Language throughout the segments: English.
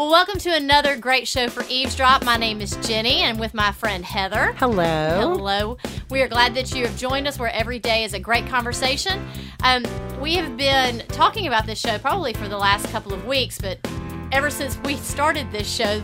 Well, welcome to another great show for Eve's Drop. My name is Jenni, and with my friend Heather. Hello. Hello. We are glad that you have joined us where every day is a great conversation. Um, we have been talking about this show probably for the last couple of weeks, but ever since we started this show,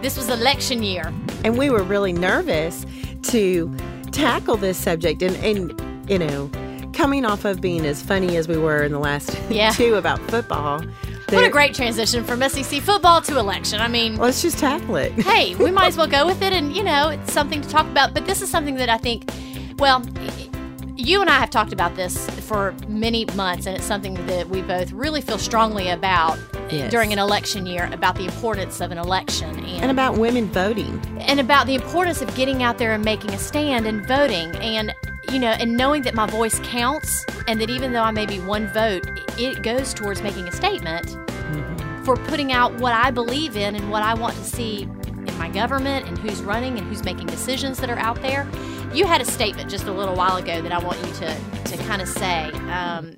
this was election year. And we were really nervous to tackle this subject. And, and you know, coming off of being as funny as we were in the last Yeah. two about football, What a great transition from SEC football to election. I mean, let's just tackle it. hey, we might as well go with it and, you know, it's something to talk about. But this is something that I think, well, you and I have talked about this for many months, and it's something that we both really feel strongly about Yes. during an election year about the importance of an election and, And about women voting. and about the importance of getting out there and making a stand and voting and you know and knowing that my voice counts and that even though I may be one vote it goes towards making a statement for putting out what I believe in and what I want to see in my government and who's running and who's making decisions that are out there. You had a statement just a little while ago that I want you to to kind of say um,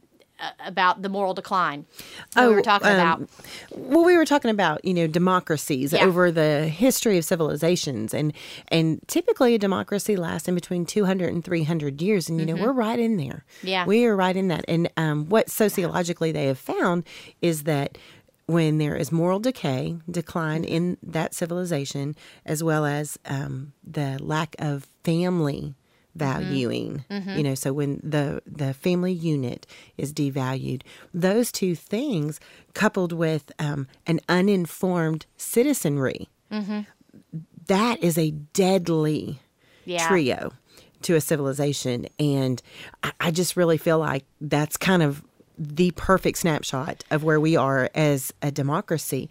about the moral decline. that we were talking um, about. Well, we were talking about you know democracies Yeah. over the history of civilizations, and and typically a democracy lasts in between 200 and 300 years, and you know we're right in there. Mm-hmm. Yeah. we are right in that. And um, what sociologically they have found is that when there is moral decay, decline in that civilization, as well as um, the lack of family Mm-hmm. valuing you mm-hmm. know so when the the family unit is devalued those two things coupled with um, an uninformed citizenry mm-hmm. that is a deadly Yeah. trio to a civilization. And I, I just really feel like that's kind of the perfect snapshot of where we are as a democracy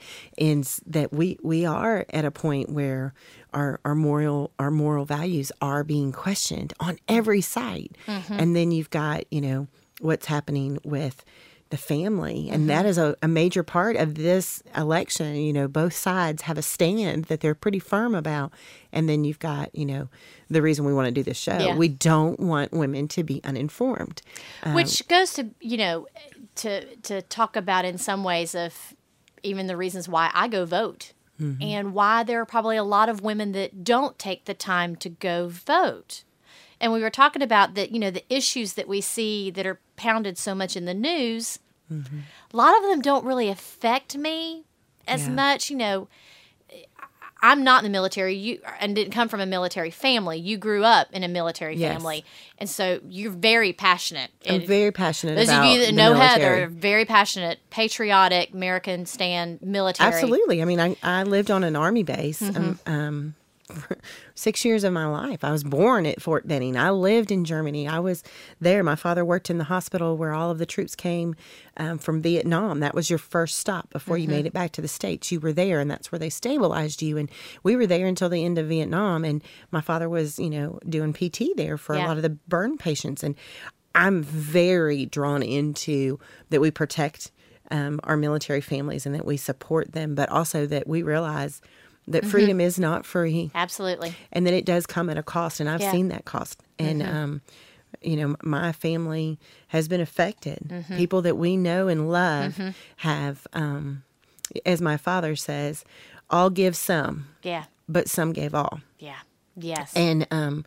s- that we we are at a point where our our moral our moral values are being questioned on every side. Mm-hmm. And then you've got you know what's happening with the family and mm-hmm. that is a, a major part of this election. You know both sides have a stand that they're pretty firm about and then you've got you know the reason we want to do this show. Yeah. we don't want women to be uninformed. Um, Which goes to you know to to talk about in some ways of even the reasons why I go vote mm-hmm. and why there are probably a lot of women that don't take the time to go vote. And we were talking about that you know the issues that we see that are pounded so much in the news. A lot of them don't really affect me as Yeah. much, you know. I'm not in the military. You and didn't come from a military family. You grew up in a military Yes. family, and so you're very passionate. i'm And very passionate those of you that know military. Heather, very passionate, patriotic, American stand military. Absolutely. I mean, I, I lived on an army base Mm-hmm. um, um, six years of my life. I was born at Fort Benning. I lived in Germany. I was there. My father worked in the hospital where all of the troops came um, from Vietnam. That was your first stop before you Mm-hmm. made it back to the States. You were there, and that's where they stabilized you. And we were there until the end of Vietnam. And my father was, you know, doing PT there for Yeah. a lot of the burn patients. And I'm very drawn into that we protect um, our military families and that we support them, but also that we realize that Mm-hmm. freedom is not free Absolutely. and that it does come at a cost. And I've Yeah. seen that cost. And, um, you know, my family has been affected. Mm-hmm. People that we know and love have, um, as my father says, all give some, Yeah. but some gave all. Yeah. Yes. And um,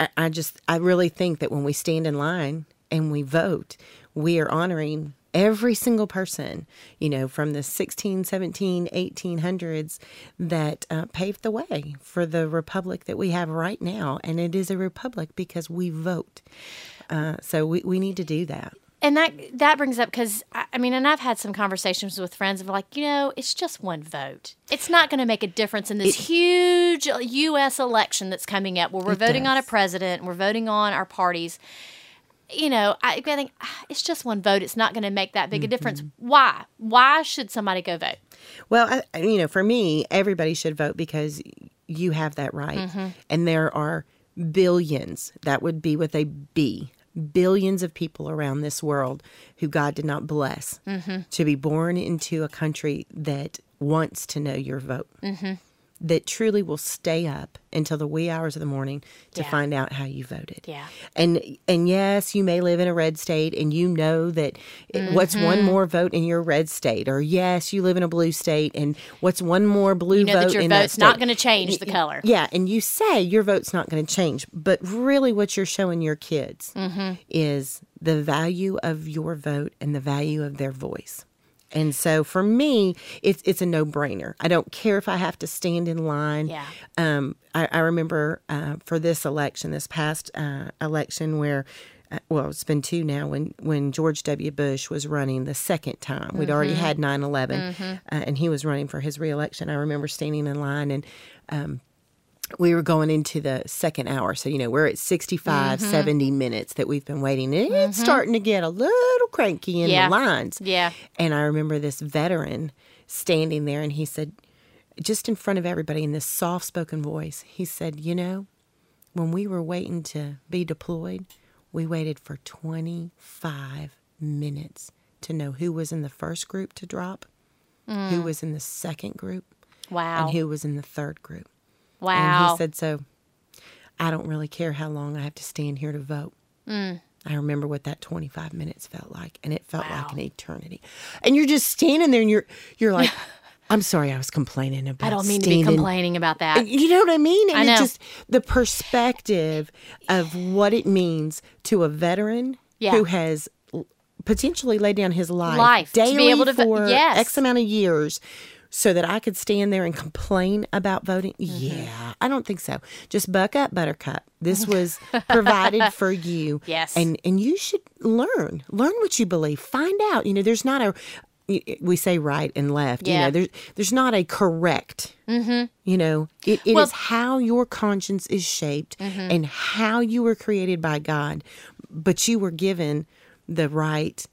I, I just, I really think that when we stand in line and we vote, we are honoring every single person, you know, from the 16, 17, 1800s that uh, paved the way for the republic that we have right now. And it is a republic because we vote. Uh, so we, we need to do that. and that that brings up because I, I mean, and I've had some conversations with friends of like, you know, it's just one vote. It's not going to make a difference in this huge U.S. election that's coming up, where we're It voting on a president, we're voting on our parties. You know, I, I think ah, it's just one vote. It's not going to make that big a mm-hmm. difference. Why? Why should somebody go vote? Well, I, you know, for me, everybody should vote because you have that right. Mm-hmm. And there are billions, that would be with a B, billions of people around this world who God did not bless mm-hmm. to be born into a country that wants to know your vote. That truly will stay up until the wee hours of the morning to Yeah. find out how you voted. Yeah. And and yes, you may live in a red state and you know that what's Mm-hmm. one more vote in your red state or yes, you live in a blue state and what's one more blue You know vote that your in that vote's not going to change the color. Yeah, and you say your vote's not going to change, but really what you're showing your kids Mm-hmm. is the value of your vote and the value of their voice. And so for me, it's it's a no brainer. I don't care if I have to stand in line. Yeah. Um, I, I remember uh, for this election, this past uh, election, where uh, well, it's been two now. When when George W. Bush was running the second time, we'd already Mm-hmm. had 9-11, uh, and he was running for his reelection. I remember standing in line and. Um, we were going into the second hour. So, you know, we're at 65, Mm-hmm. 70 minutes that we've been waiting. It's starting to get a little cranky in Yeah. the lines. Yeah. And I remember this veteran standing there and he said, just in front of everybody in this soft spoken voice, he said, You know, when we were waiting to be deployed, we waited for 25 minutes to know who was in the first group to drop, who was in the second group, Wow. and who was in the third group. Wow. And he said, So I don't really care how long I have to stand here to vote. Mm. I remember what that 25 minutes felt like, and it felt Wow. like an eternity. And you're just standing there and you're you're like, I'm sorry, I was complaining about I don't mean to be complaining about that. You know what I mean? And I know. just the perspective of what it means to a veteran Yeah. who has potentially laid down his life, Life, to be daily able to for yes. X amount of years. So that I could stand there and complain about voting? Mm-hmm. Yeah, I don't think so. Just buck up, Buttercup. This was provided for you. Yes. and and you should learn, learn what you believe. Find out. You know, there's not a we say right and left. You Yeah. know, there's there's not a correct. Mm-hmm. You know, it, it is Well- Mm-hmm. how your conscience is shaped and how you were created by God, but you were given the right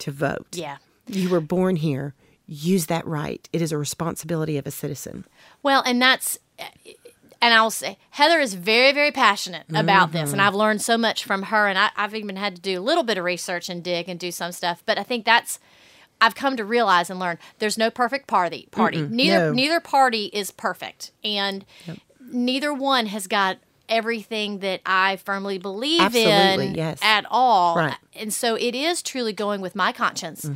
to vote. Yeah. You were born here. Use that right. It is a responsibility of a citizen. Well, and that's, and I'll say, Heather is very, very passionate about this. Mm-hmm. And I've learned so much from her. And I, I've even had to do a little bit of research and dig and do some stuff. But I think that's, I've come to realize and learn there's no perfect party. Party. neither no. neither party is perfect, and neither one has got everything that I firmly believe Absolutely, in yes. at all. Right. And so it is truly going with my conscience,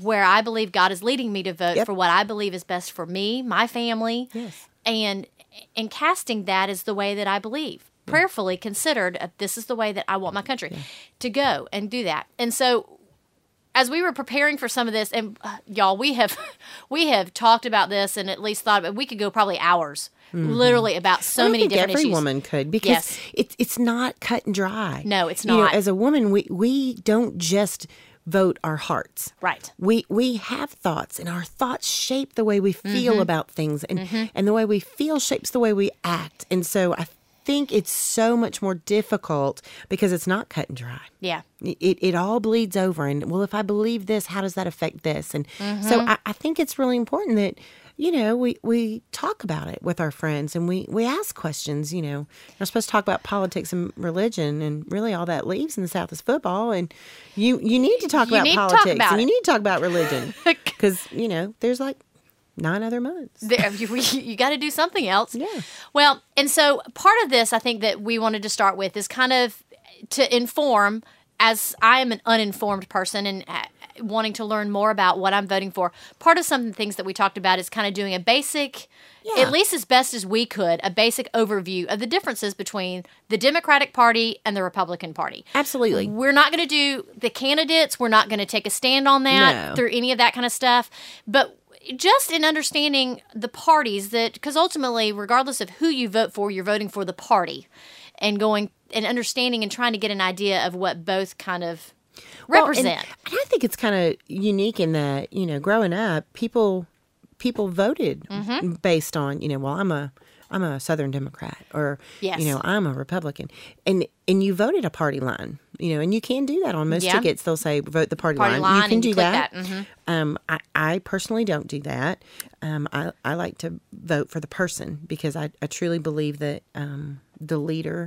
where I believe God is leading me to vote Mm-hmm. Yep. for what I believe is best for me, my family, Yes. and and casting that is the way that I believe. Prayerfully considered, uh, this is the way that I want my country to go and do that. And so as we were preparing for some of this, and uh, y'all, we have we have talked about this and at least thought about. We could go probably hours, literally about so Mm-hmm. I many think different every issues. woman could because Yes. it's it's not cut and dry. No, it's not. You know, as a woman, we we don't just vote our hearts. Right. We we have thoughts, and our thoughts shape the way we feel Mm-hmm. about things, and and the way we feel shapes the way we act. And so I think it's so much more difficult because it's not cut and dry. Yeah. It, it all bleeds over and well if i believe this how does that affect this and so I, I think it's really important that you know we, we talk about it with our friends and we, we ask questions you know we're supposed to talk about politics and religion and really all that leaves in the south is football and you you need to talk You about to talk politics about and you need to talk about religion because you know there's like nine other months there, you, you got to do something else. Yeah. Well, and so part of this, I think that we wanted to start with is kind of to inform, as I am an uninformed person and uh, wanting to learn more about what I'm voting for. Part of some of the things that we talked about is kind of doing a basic. Yeah. At least as best as we could, a basic overview of the differences between the Democratic Party and the Republican Party. absolutely We're not going to do the candidates. We're not going to take a stand on that No. through any of that kind of stuff. But just in understanding the parties that, because ultimately, regardless of who you vote for, you're voting for the party and going and understanding and trying to get an idea of what both kind of Well, and- represent. and I think it's kind of unique in that you know, growing up, people people voted Mm-hmm. based on you know, well, I'm a I'm a Southern Democrat, or Yes. you know, I'm a Republican, and and you voted a party line, you know, and you can do that on most Yeah. tickets. They'll say vote the party, Party line. line You can do you that. that. Mhm. Um, I, I personally don't do that. Um, I I like to vote for the person because I, I truly believe that um, the leader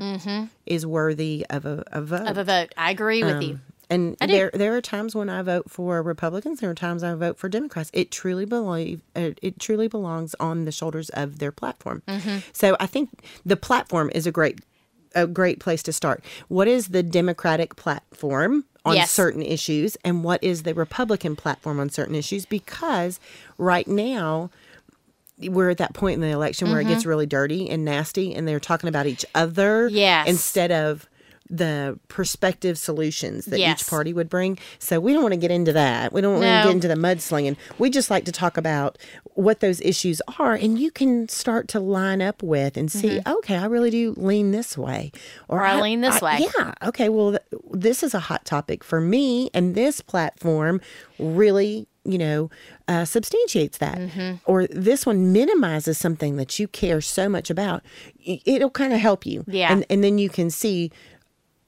is worthy of a, a vote. Mm-hmm. Of a vote. I agree with you. And there there are times when I vote for Republicans. There are times I vote for Democrats. It truly believe uh, it truly belongs on the shoulders of their platform. Mm-hmm. So I think the platform is a great a great place to start. What is the Democratic platform on Yes. certain issues, and what is the Republican platform on certain issues? Because right now we're at that point in the election where it gets really dirty and nasty, and they're talking about each other Yes. instead of the perspective solutions that Yes. each party would bring. So we don't want to get into that. We don't want to get into the mudslinging. We just like to talk about what those issues are, and you can start to line up with and see. Okay, I really do lean this way, Mm-hmm. Or I lean this way. Yeah. Okay. Well, th- this is a hot topic for me, and this platform really you know, uh, substantiates that. Mm-hmm. Or this one minimizes something that you care so much about. It'll kind of help you. Yeah. And, and then you can see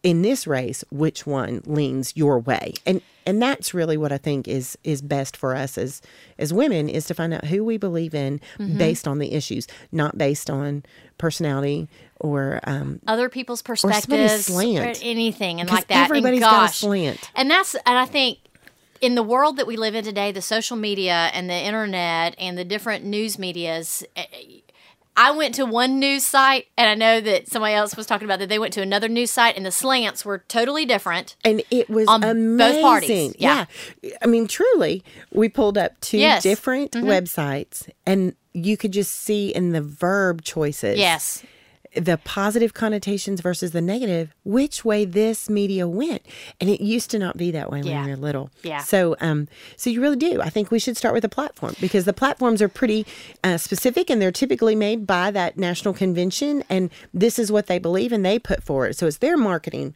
in this race which one leans your way. And and that's really what I think is is best for us as as women is to find out who we believe in Mm-hmm. based on the issues, not based on personality or um other people's perspectives slant. or anything and like that. everybody's and got a slant. And that's and I think in the world that we live in today, the social media and the internet and the different news medias. I went to one news site, and I know that somebody else was talking about that they went to another news site, and the slants were totally different. and it was On both amazing. parties, yeah. I mean, truly, we pulled up two Yes. Mm-hmm. different websites, and you could just see in the verb choices, Yes, the positive connotations versus the negative, which way this media went. And it used to not be that way Yeah. when we were little. Yeah. So, um, so you really do. I think we should start with the platform because the platforms are pretty uh, specific and they're typically made by that national convention, and this is what they believe and they put forward. So it's their marketing,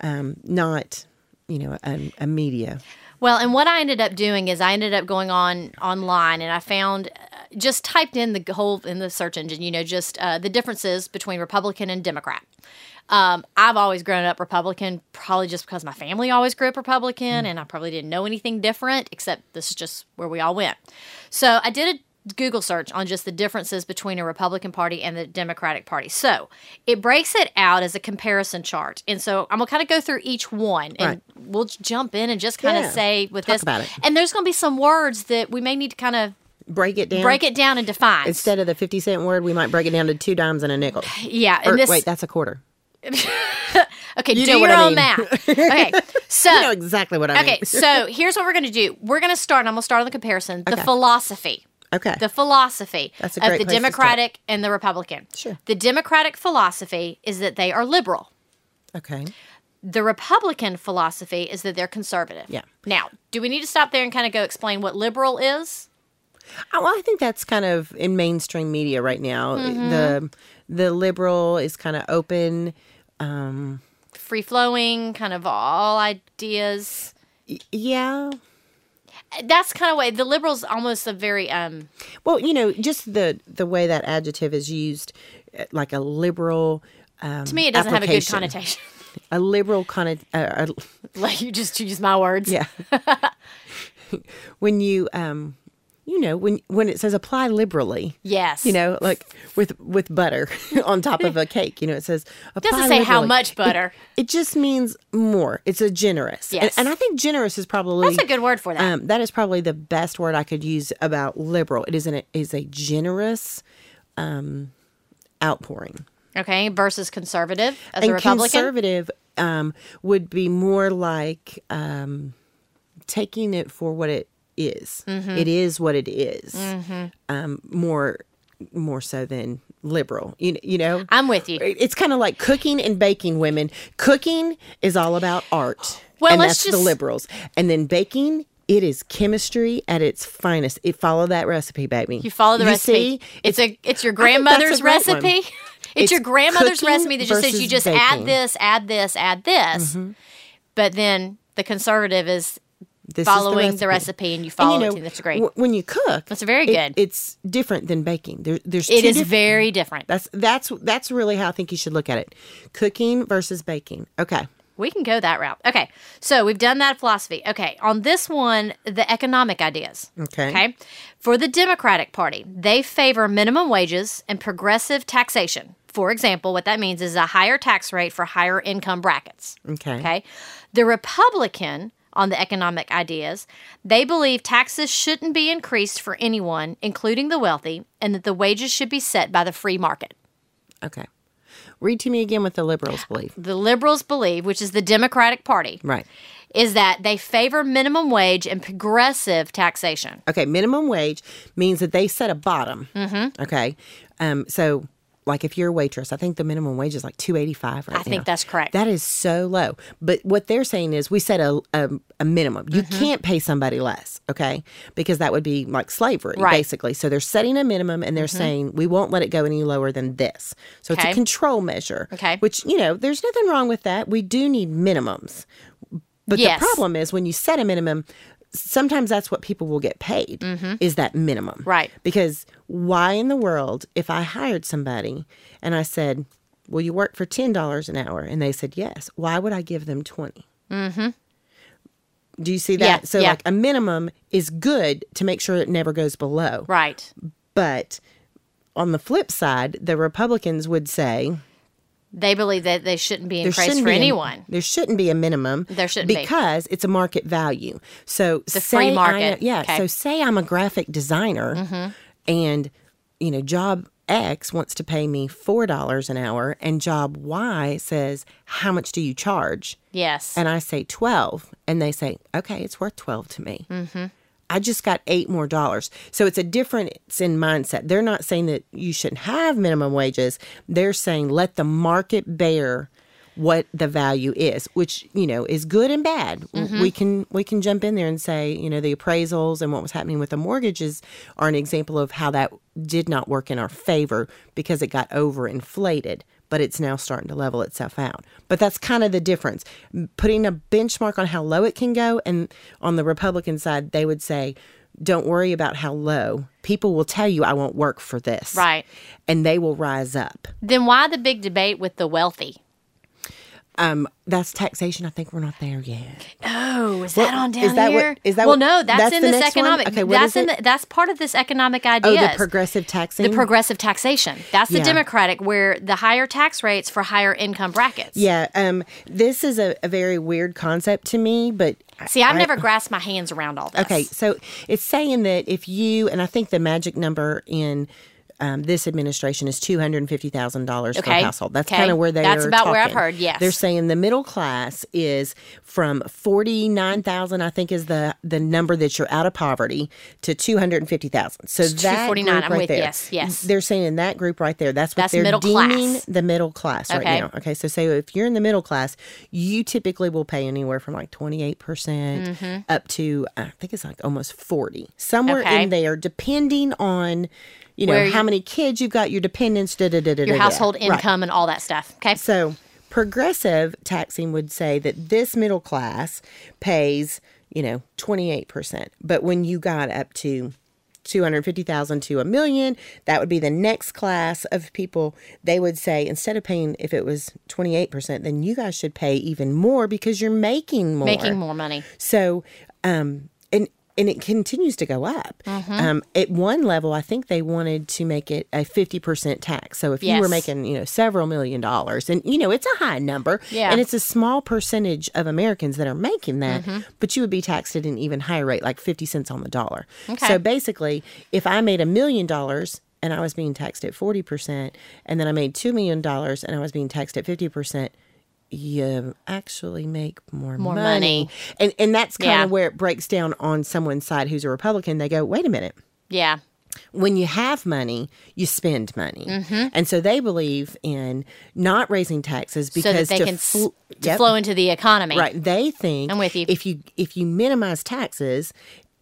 um, not you know a, a media. Well, and what I ended up doing is I ended up going on online and I found just typed in the whole in the search engine, you know, just uh, the differences between Republican and Democrat. Um, I've always grown up Republican, probably just because my family always grew up Republican, and I probably didn't know anything different, except this is just where we all went. So I did a Google search on just the differences between a Republican Party and the Democratic Party. So it breaks it out as a comparison chart. And so I'm going to kind of go through each one and Right. we'll jump in and just kind of Yeah. say with Talk this. about it. And there's going to be some words that we may need to kind of Break it down. break it down and define. Instead of the fifty cent word, we might break it down to two dimes and a nickel. yeah. And Or, this, wait, that's a quarter. okay, you do know your what I own mean. math. Okay. So, You know exactly what I okay. mean. Okay, so here's what we're going to do. We're going to start, and I'm going to start on the comparison the Okay. philosophy. Okay. the philosophy That's a of the place to start. Democratic and the Republican. Sure. The Democratic philosophy is that they are liberal. okay. The Republican philosophy is that they're conservative. Yeah. Now, do we need to stop there and kind of go explain what liberal is? Oh, well, I think that's kind of in mainstream media right now. Mm-hmm. The the liberal is kind of open. Free flowing, kind of all ideas. Yeah. That's kind of way the liberals almost a very um Well, you know, just the the way that adjective is used, uh, like a liberal. Um, to me it doesn't have a good connotation. A liberal kind of. Uh, like you just use my words. yeah. when you um, you know, when when it says apply liberally. Yes. You know, like with with butter on top of a cake. You know, it says apply doesn't say how much It- butter. It, just means more. It's a generous. And- Yes. And, I think generous is probably That's a good word for that. Um, that is probably the best word I could use about liberal. It is an is a generous um, outpouring. okay, versus conservative as and a Republican. conservative um, would be more like um, taking it for what it is. Mm-hmm. It is what it is. Um, more more so than liberal. You, you know, I'm with you. it's kind of like cooking and baking women. Cooking is all about art. Well, and that's the liberals. And then baking, it is chemistry at its finest. It follow that recipe, baby. You follow the recipe. see? it's a it's your I think that's grandmother's a great one. recipe. It's, It's your grandmother's recipe that just says you just add baking. Mm-hmm. this, add this, add this. But then the conservative is This is following the recipe, and you follow And, you it. know, and That's great. w- when you cook, That's very it- good. it's different than baking. There, there's it is very different. That's that's that's really how I think you should look at it. Cooking versus baking. Okay. We can go that route. Okay. So we've done that philosophy. Okay. On this one, the economic ideas. Okay. Okay. For the Democratic Party, they favor minimum wages and progressive taxation. for example, what that means is a higher tax rate for higher income brackets. Okay. Okay. The Republican on the economic ideas, they believe taxes shouldn't be increased for anyone, including the wealthy, and that the wages should be set by the free market. Okay. Read to me again what the liberals believe. The liberals believe, which is the Democratic Party, Right. is that they favor minimum wage and progressive taxation. Okay. Minimum wage means that they set a bottom. Mm-hmm. Okay. Um. So, like, if you're a waitress, I think the minimum wage is like two eighty five right I think that's correct. That is so low. But what they're saying is we set a a, a minimum. You Mm-hmm. can't pay somebody less, okay? Because that would be like slavery, Right. Mm-hmm. basically. So they're setting a minimum and they're saying we won't let it go any lower than this. So it's a control measure. Okay. Which, you know, there's nothing wrong with that. We do need minimums. But Yes. the problem is when you set a minimum, sometimes that's what people will get paid is that minimum. Mm-hmm. Right. Because why in the world, if I hired somebody and I said, Will you work for $10 an hour? And they said, Yes. Why would I give them 20 Mm-hmm. Do you see that? Yeah, so, yeah. like, a minimum is good to make sure it never goes below. Right. But on the flip side, the Republicans would say, They believe that they shouldn't be there increased for be a- anyone. there shouldn't be a minimum. There shouldn't be. because it's a market value. So the free market. yeah. Okay. Mm-hmm. So say I'm a graphic designer, and you know, job X wants to pay me four dollars an hour, and job Y says, "How much do you charge?" yes. And I say twelve, and they say, "Okay, it's worth twelve to me." Mm-hmm. I just got eight more dollars. So it's a difference in mindset. They're not saying that you shouldn't have minimum wages. They're saying let the market bear what the value is, which you know is good and bad. Mm-hmm. We can we can jump in there and say you know the appraisals and what was happening with the mortgages are an example of how that did not work in our favor because it got overinflated but it's now starting to level itself out. But that's kind of the difference. Putting a benchmark on how low it can go, and on the Republican side, they would say, don't worry about how low. People will tell you, I won't work for this. Right. And they will rise up. then why the big debate with the wealthy? Um, that's taxation. I think we're not there yet. Oh, is Well, that on down is that what- here? is that well, what- no, that's, that's in the this next one? economic. Okay, what that's in the, that's part of this economic idea. Oh, the progressive taxing. The progressive taxation. That's the Yeah. Democratic, where the higher tax rates for higher income brackets. yeah. Um, this is a, a very weird concept to me, but See, I've I- never grasped my hands around all this. Okay, so it's saying that if you, and I think the magic number in um, this administration is two hundred and fifty thousand dollars per Okay, household. That's okay. kind of where they are. That's about where I've heard, yes. they're saying the middle class is from forty nine thousand. I think is the the number that you're out of poverty to two hundred and fifty thousand. So that 249, group I'm right with- there, yes, yes. They're saying in that group right there, that's what That's they're middle deeming class. the middle class right now. Okay, so say if you're in the middle class, you typically will pay anywhere from like 28% up to I think it's like almost 40. Somewhere Mm-hmm. Okay. in there depending on you know Where how you- many kids you've got, your dependents, da da da da. Your da, da. household Right. income and all that stuff. Okay. So progressive taxing would say that this middle class pays, you know, 28%. But when you got up to 250,000 to a million, that would be the next class of people. They would say instead of paying if it was 28%, then you guys should pay even more because you're making more. Making more money. So, um, and it continues to go up. Mm-hmm. Um, at one level, I think they wanted to make it a fifty percent tax. So if you were making, you know, several million dollars, and you know, it's a high number, Yeah. and it's a small percentage of Americans that are making that, Mm-hmm. but you would be taxed at an even higher rate, like fifty cents on the dollar. Okay. So basically, if I made a million dollars and I was being taxed at forty percent, and then I made two million dollars and I was being taxed at fifty percent you actually make more, More money. money. And and that's kind Yeah. of where it breaks down on someone's side who's a Republican. They go, wait a minute. Yeah. When you have money, you spend money, and so they believe in not raising taxes Mm-hmm. So because they can fl- to Yep. flow into the economy. Right? They think I'm with you. If you if you minimize taxes,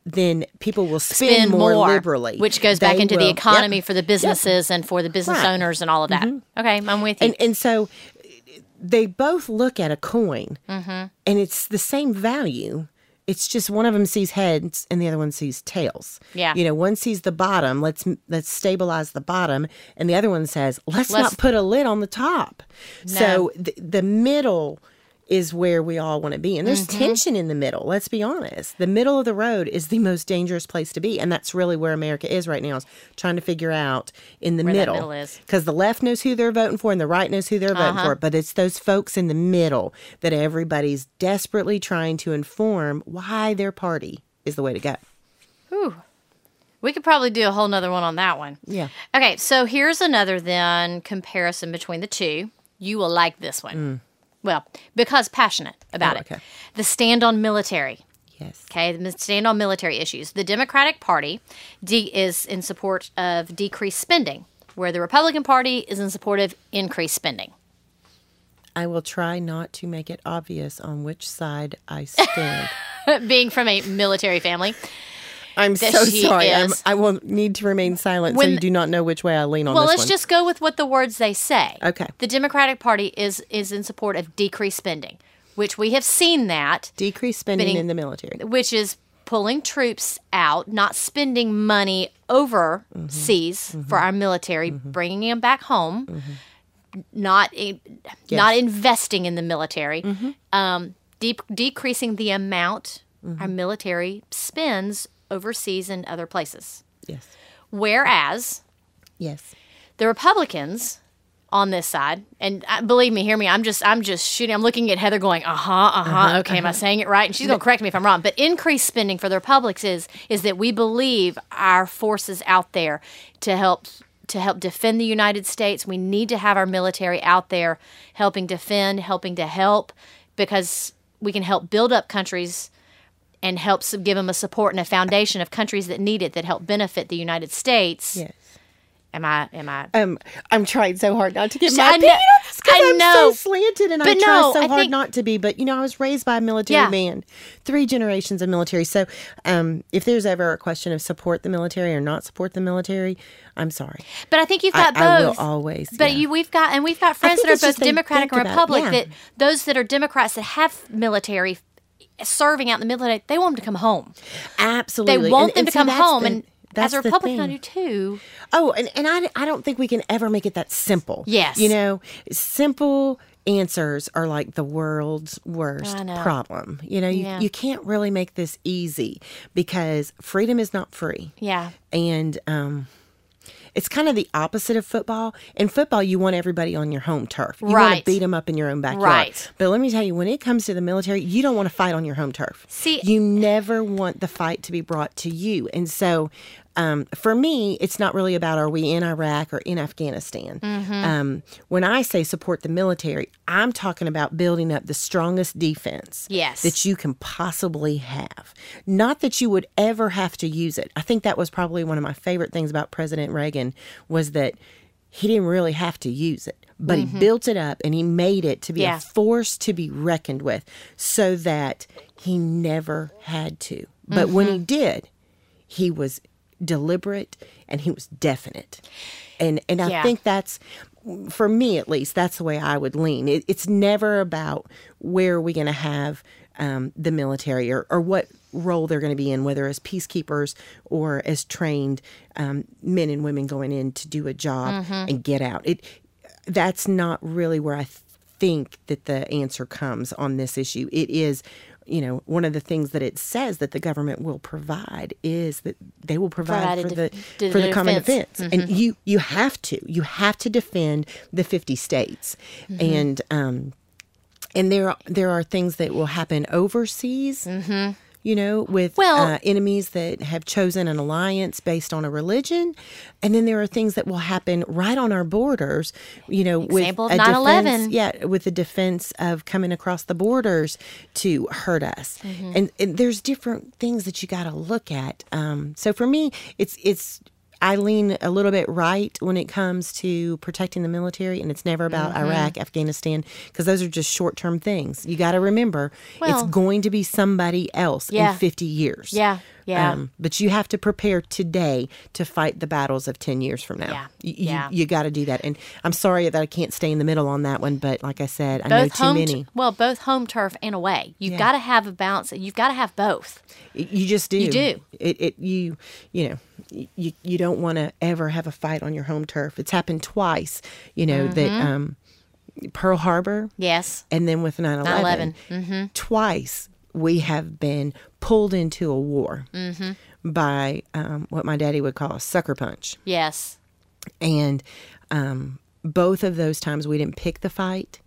then people will spend, Spend more, more, liberally, which goes back into will- the yep. economy for the businesses and for the business Right. Mm-hmm. owners and all of that. Okay, I'm with you. And and so they both look at a coin, Mm-hmm. and it's the same value. It's just one of them sees heads and the other one sees tails. Yeah. you know, one sees the bottom. Let's let's stabilize the bottom, and the other one says, let's, Let's- not put a lid on the top. So the, the middle is where we all want to be. And there's tension in the middle. Let's be honest. The middle of the road is the most dangerous place to be. And that's really where America is right now, is trying to figure out in the Where middle. Because the left knows who they're voting for and the right knows who they're voting Uh-huh. for. But it's those folks in the middle that everybody's desperately trying to inform why their party is the way to go. Whew. We could probably do a whole nother one on that one. Yeah. Okay, so here's another then comparison between the two. You will like this one. Well, because passionate about. Oh, it. The stand on military. Yes. Okay, the stand on military issues. The Democratic Party de- is in support of decreased spending, where the Republican Party is in support of increased spending. I will try not to make it obvious on which side I stand. Being from a military family. I'm so sorry. I'm. I will need to remain silent so you do not know which way I lean on Well, let's one. just go with what the words they say. Okay. The Democratic Party is is in support of decreased spending, which we have seen that, decreased spending Spending- in the military. which is pulling troops out, not spending money overseas mm-hmm. Mm-hmm. for our military, mm-hmm. bringing them back home, not i- not investing in the military, um, de- decreasing the amount our military spends overseas and other places. Yes. Whereas Yes. the Republicans on this side, and uh, believe me, hear me, I'm just I'm just shooting. I'm looking at Heather, going, uh huh, uh huh. Okay, am I saying it right? And she's gonna correct me if I'm wrong. But increased spending for the Republicans is is that we believe our forces out there to help to help defend the United States. We need to have our military out there helping defend, helping to help, because we can help build up countries and helps give them a support and a foundation of countries that need it that help benefit the United States. Yes. Am I? Am I? Um, I'm trying so hard not to get my I opinion know- on this 'cause I I'm know. so slanted and I But try no, so I hard think- not to be. But you know, I was raised by a military Yeah. man, three generations of military. So, um, if there's ever a question of support the military or not support the military, I'm sorry. But I think you've I- got I will both. always, But yeah. you, we've got, and we've got friends that are both Democratic and think about it, Republic. yeah. That those that are Democrats that have military serving out in the military, they want them to come home. Absolutely, They want And- them and to come home, the- and that's as a Republican, I do too. Oh, and, and I, I don't think we can ever make it that simple. Yes. You know, simple answers are like the world's worst problem. You know, you, Yeah. you can't really make this easy because freedom is not free. Yeah, And um, it's kind of the opposite of football. In football, you want everybody on your home turf. You want to beat them up in your own backyard. Right. But let me tell you, when it comes to the military, you don't want to fight on your home turf. See- you never want the fight to be brought to you. And so, um, for me, it's not really about are we in Iraq or in Afghanistan. Mm-hmm. Um, when I say support the military, I'm talking about building up the strongest defense Yes. that you can possibly have. Not that you would ever have to use it. I think that was probably one of my favorite things about President Reagan was that he didn't really have to use it, but he built it up and he made it to be Mm-hmm. Yeah. a force to be reckoned with so that he never had to. But when Mm-hmm. he did, he was deliberate and he was definite. And and I Yeah. think that's for me at least that's the way I would lean. It, it's never about where are we going to have um, the military or, or what role they're going to be in, whether as peacekeepers or as trained um, men and women going in to do a job and get out. It that's not really where I think that the answer comes on this issue. It is, you know, one of the things that it says that the government will provide is that they will provide Provide for def- the for the the common defense. defense, and mm-hmm. you you have to you have to defend the fifty states, mm-hmm. and um, and there are, there are things that will happen overseas. Mm-hmm. You know, with Well- uh, enemies that have chosen an alliance based on a religion, and then there are things that will happen right on our borders. You know, with a defense, yeah, with the defense of coming across the borders to hurt us, Mm-hmm. and, and there's different things that you got to look at. Um, so for me, it's it's I lean a little bit right when it comes to protecting the military, and it's never about Mm-hmm. Iraq, Afghanistan, because those are just short term things. You got to remember Well- it's going to be somebody else Yeah. in 50 years. Yeah, yeah. Um, but you have to prepare today to fight the battles of 10 years from now. Yeah, You, yeah. you, you got to do that. And I'm sorry that I can't stay in the middle on that one, but like I said, I know too many. well, both home turf and away. You've Yeah. got to have a balance. You've got to have both. You just do. You do. It, it you you know you you don't want to ever have a fight on your home turf. It's happened twice. You know that Mm-hmm. um Pearl Harbor, Yes. and then with 9 11. 9/11. Twice we have been pulled into a war by um, what my daddy would call a sucker punch. Yes. And um, both of those times we didn't pick the fight.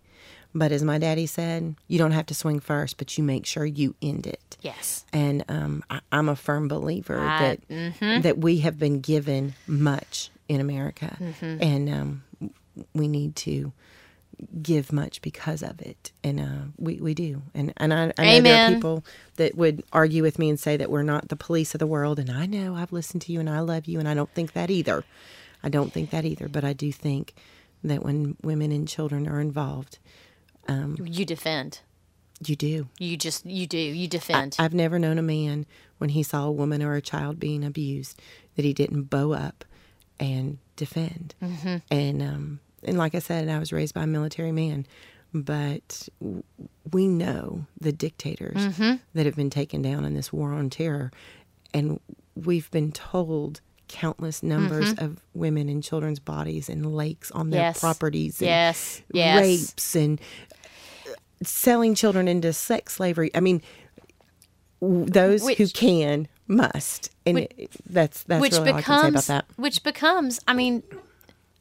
But as my daddy said, you don't have to swing first, but you make sure you end it. Yes. And um, I, I'm a firm believer I- that that we have been given much in America, and um, we need to give much because of it, and uh, we we do. And and I, I know there are people that would argue with me and say that we're not the police of the world, and I know I've listened to you and I love you, and I don't think that either. I don't think that either, but I do think that when women and children are involved, You defend. you do. You just you do. You defend. I've never known a man when he saw a woman or a child being abused that he didn't bow up and defend. Mm-hmm. And um, and like I said, I was raised by a military man, but we know the dictators that have been taken down in this war on terror, and we've been told countless numbers of women and children's bodies in lakes on their Yes. properties and yes. Yes. rapes and uh, selling children into sex slavery. I mean, those who can must, and Which- it- that's that's which really all I can say about becomes that. which becomes i mean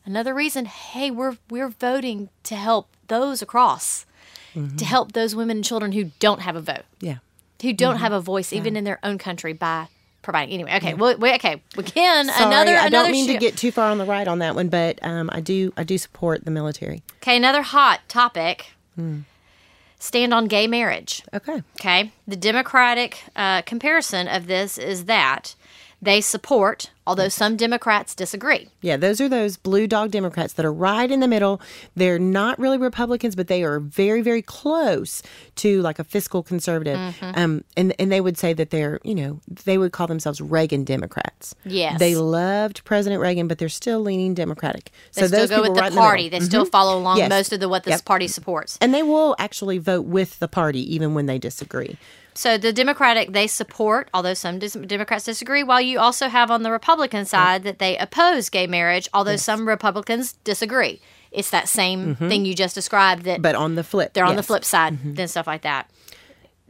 another reason hey we're we're voting to help those across Mm-hmm. to help those women and children who don't have a vote Yeah, who don't have a voice even in their own country by providing anyway okay well wait, okay again sorry, another I another don't mean to get too far on the right on that one, but um, I do I do support the military. okay another hot topic Hmm. stand on gay marriage Okay, Okay. The Democratic uh, comparison of this is that they support, although some Democrats disagree. yeah, those are those blue dog Democrats that are right in the middle. They're not really Republicans, but they are very very close to like a fiscal conservative. Mm-hmm. Um, and and they would say that they're you know they would call themselves Reagan Democrats. Yes. they loved President Reagan, but they're still leaning Democratic. They so still those go people with right the in party. middle. They still follow along Yes. most of the what this Yep. party supports. and they will actually vote with the party even when they disagree. So the Democratic they support, although some dis- Democrats disagree. While you also have on the Republican side that they oppose gay marriage, although some Republicans disagree. It's that same thing you just described that Mm-hmm. But on the flip, they're on the yes. Mm-hmm. flip side, then stuff like that.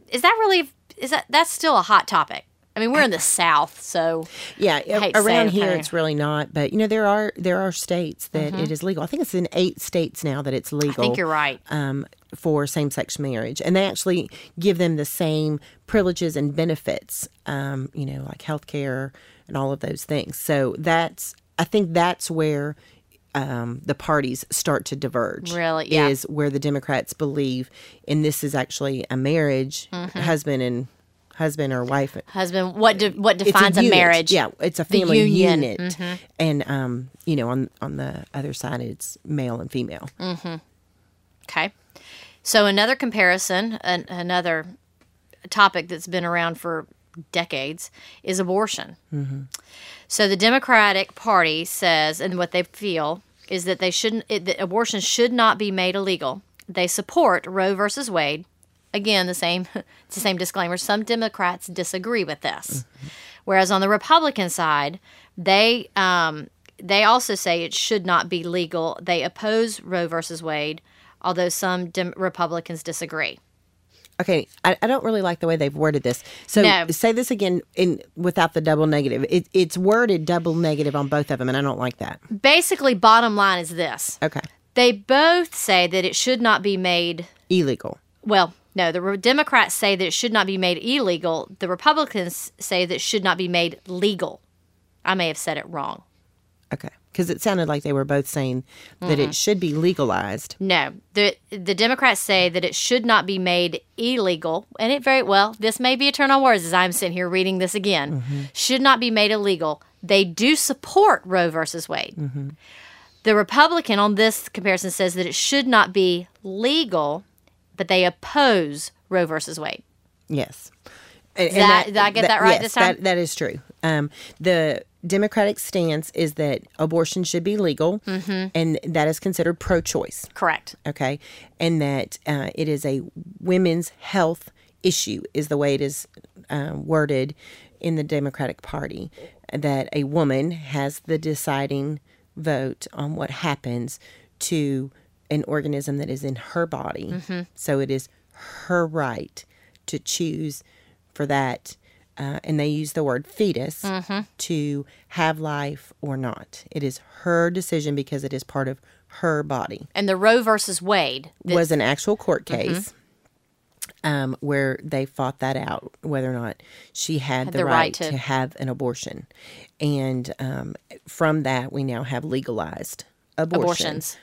Is that really? Is that that's still a hot topic? I mean, we're in the South, so Yeah, around here it's really not. But you know there are there are states that it is legal. I think it's in eight states now that it's legal. Mm-hmm. I think you're right. um, for same sex marriage, and they actually give them the same privileges and benefits. Um, you know, like health care and all of those things. So that's I think that's where. Um, the parties start to diverge. Really? Yeah. is where the Democrats believe, and this is actually a marriage, Mm-hmm. husband and husband or wife Husband, what de- what defines a, unit. marriage? Yeah, it's a family union. Mm-hmm. unit, and um, you know, on on the other side, it's male and female. Mm. Okay. So another comparison, an, another topic that's been around for decades is abortion. So the Democratic Party says, and what they feel is that they shouldn't, it, that abortion should not be made illegal. They support Roe versus Wade. Again, the same, it's the same disclaimer. Some Democrats disagree with this, whereas on the Republican side, they um, they also say it should not be legal. They oppose Roe versus Wade, although some Dem- Republicans disagree. Okay, I, I don't really like the way they've worded this. So No. say this again in without the double negative. It, it's worded double negative on both of them, and I don't like that. Basically, bottom line is this: Okay, they both say that it should not be made illegal. well no the Re- democrats say that it should not be made illegal the republicans say that it should not be made legal i may have said it wrong Okay, because it sounded like they were both saying that Mm-hmm. it should be legalized. no the the democrats say that it should not be made illegal and it very well this may be a turn on words as i'm sitting here reading this again should not be made illegal they do support roe versus wade the republican on this comparison says that it should not be legal but they oppose roe versus wade Yes. And, that- did I get that right yes, this time? That, that is true. Um, the Democratic stance is that abortion should be legal, Mm-hmm. and that is considered pro-choice. correct Okay, and that uh, it is a women's health issue, is the way it is um, worded in the Democratic Party. That a woman has the deciding vote on what happens to an organism that is in her body. So it is her right to choose for that. Uh, and they use the word fetus to have life or not. It is her decision because it is part of her body. And the Roe versus Wade. that- was an actual court Mm-hmm. case um, where they fought that out whether or not she had, the, the right, right to, to- have an abortion. And um, from that, we now have legalized abortion. abortions.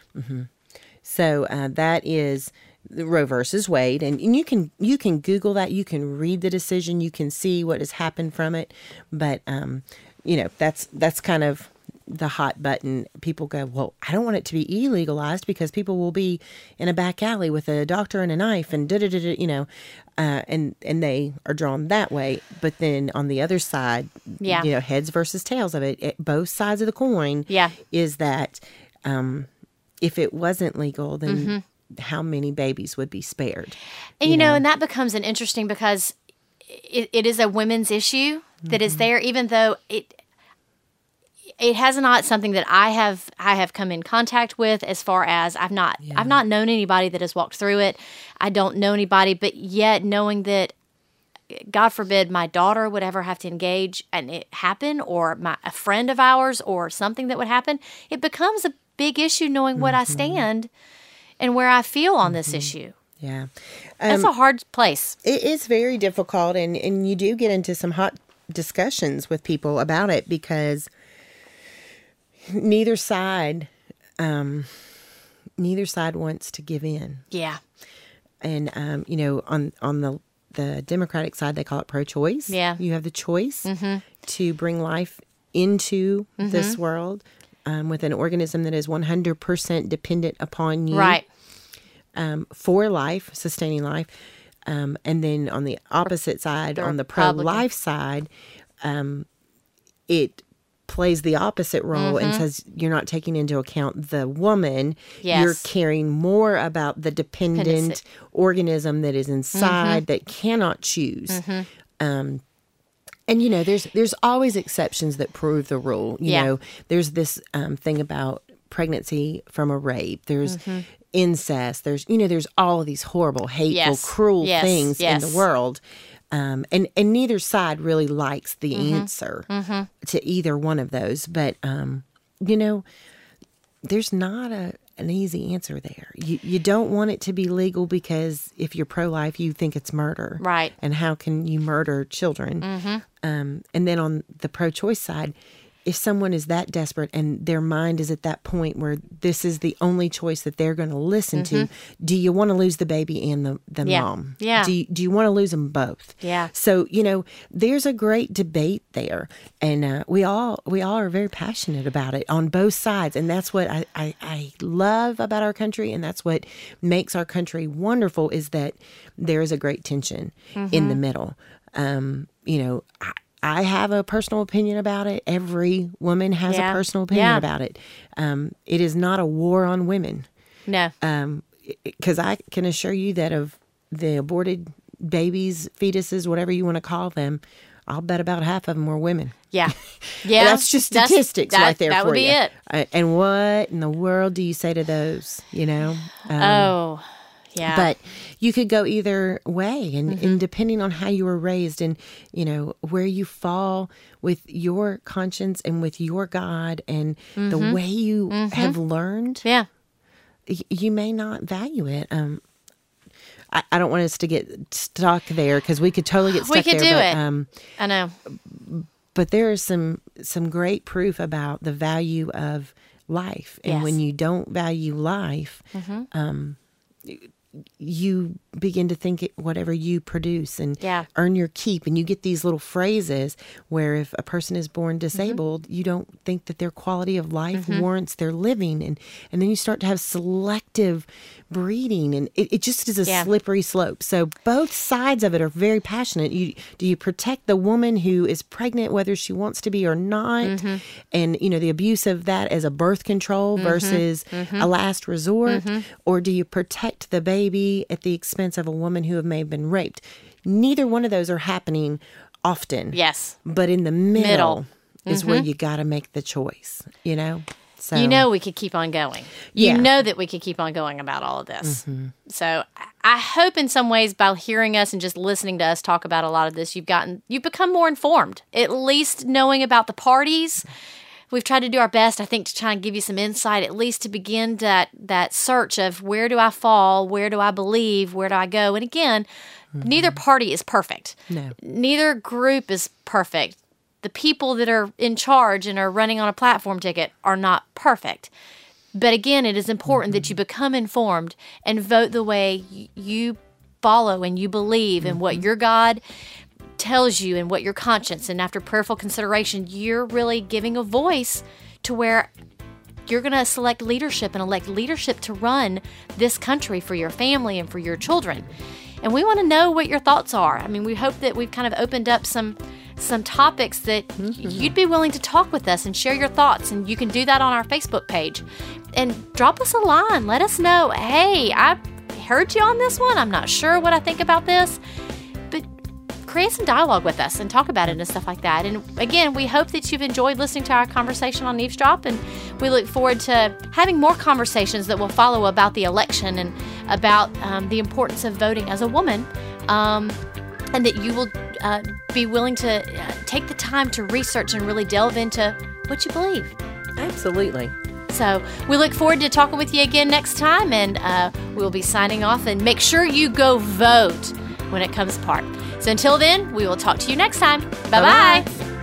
So uh, that is Roe versus Wade, and, and you can you can Google that. You can read the decision. You can see what has happened from it. But um, you know that's that's kind of the hot button. People go, well, I don't want it to be illegalized because people will be in a back alley with a doctor and a knife and da da da. da, You know, uh, and and they are drawn that way. But then on the other side, Yeah. you know, heads versus tails of it, it both sides of the coin. Yeah. is that um, if it wasn't legal, then Mm-hmm. How many babies would be spared? And you know, and that becomes an interesting because it, it is a women's issue that is mm-hmm. there, even though it it has not something that I have I have come in contact with as far as I've not I've not known anybody that has walked through it. I don't know anybody, but yet knowing that God forbid my daughter would ever have to engage and it happen or my a friend of ours or something that would happen, it becomes a big issue knowing what I mm-hmm. stand and where I feel on this issue. Yeah, That's a hard place. it is very difficult, and and you do get into some hot discussions with people about it because neither side, um, neither side wants to give in. Yeah. and um, you know on on the the democratic side they call it pro-choice Yeah. you have the choice to bring life into this world um, with an organism that is 100% dependent upon you Right. um, for life sustaining life um, and then on the opposite side on the pro-life side um, it plays the opposite role and says you're not taking into account the woman Yes. you're Mm-hmm. Caring more about the dependent organism that is inside Mm-hmm. that cannot choose um, and you know there's there's always exceptions that prove the rule you Yeah. know there's this um, thing about pregnancy from a rape there's Mm-hmm. incest there's you know there's all of these horrible hateful Yes. cruel Yes. things in the world um, and and neither side really likes the Mm-hmm. answer to either one of those but um, you know there's not a an easy answer there. You you don't want it to be legal because if you're pro life, you think it's murder, Right. And how can you murder children? Um, and then on the pro choice side, if someone is that desperate and their mind is at that point where this is the only choice that they're going to listen to, do you want to lose the baby and the the Yeah. mom? Yeah. Do you, do you want to lose them both? Yeah. So you know, there's a great debate there, and uh, we all we all are very passionate about it on both sides, and that's what I, I I love about our country, and that's what makes our country wonderful is that there is a great tension in the middle. Um, you know. I, I have a personal opinion about it. Every woman has Yeah. a personal opinion Yeah. about it. Um, it is not a war on women No. because I can assure you that of the aborted babies, fetuses, whatever you want to call them, I'll bet about half of them were women. Yeah. Yeah. That's just That's- statistics that- right there That for would be you. it. Uh, and what in the world do you say to those? You know, um, oh. Yeah. but you could go either way, and, Mm-hmm. and depending on how you were raised, and you know where you fall with your conscience and with your God, and the way you have learned Mm-hmm. yeah. y- you may not value it. Um, I, I don't want us to get stuck there because we could totally get We stuck could there. do but, it. Um, I know. but there is some some great proof about the value of life, and Yes. Mm-hmm. when you don't value life, um, you begin to think whatever you produce and Yeah. earn your keep. And you get these little phrases where if a person is born mm-hmm. disabled you don't think that their quality of life mm-hmm. warrants their living. And and then you start to have selective breeding and it, it just is a Yeah. slippery slope. So both sides of it are very passionate. You do you protect the woman who is pregnant whether she wants to be or not? Mm-hmm. And you know the abuse of that as a birth control versus a last resort? Or do you protect the baby at the expense of a woman who may have been raped neither one of those are happening often Yes. but in the middle, Middle. is where mm-hmm. you got to make the choice you know So you know we could keep on going. Yeah. You know that we could keep on going about all of this. Mm-hmm. So I- I hope in some ways by hearing us and just listening to us talk about a lot of this, you've gotten you've become more informed. At least knowing about the parties. We've tried to do our best, I think, to try and give you some insight, at least to begin that that search of where do I fall, where do I believe, where do I go. And again, mm-hmm. neither party is perfect. No. Neither group is perfect the people that are in charge and are running on a platform ticket are not perfect. But again, it is important that mm-hmm. you become informed and vote the way y- you follow and you believe in what mm-hmm. your God tells you and what your conscience and after prayerful consideration, you're really giving a voice to where you're going to select leadership and elect leadership to run this country for your family and for your children. And we want to know what your thoughts are. I mean, we hope that we've kind of opened up some some topics that mm-hmm. you'd be willing to talk with us and share your thoughts and you can do that on our Facebook page. And drop us a line. Let us know, "Hey, I heard you on this one. I'm not sure what I think about this." Create some dialogue with us and talk about it and stuff like that. And again, we hope that you've enjoyed listening to our conversation on Eve's Drop, and we look forward to having more conversations that will follow about the election and about um, the importance of voting as a woman. Um, and that you will uh, be willing to uh, take the time to research and really delve into what you believe. absolutely. So we look forward to talking with you again next time, and uh, we'll be signing off. And make sure you go vote when it comes apart. So until then, we will talk to you next time. Bye bye.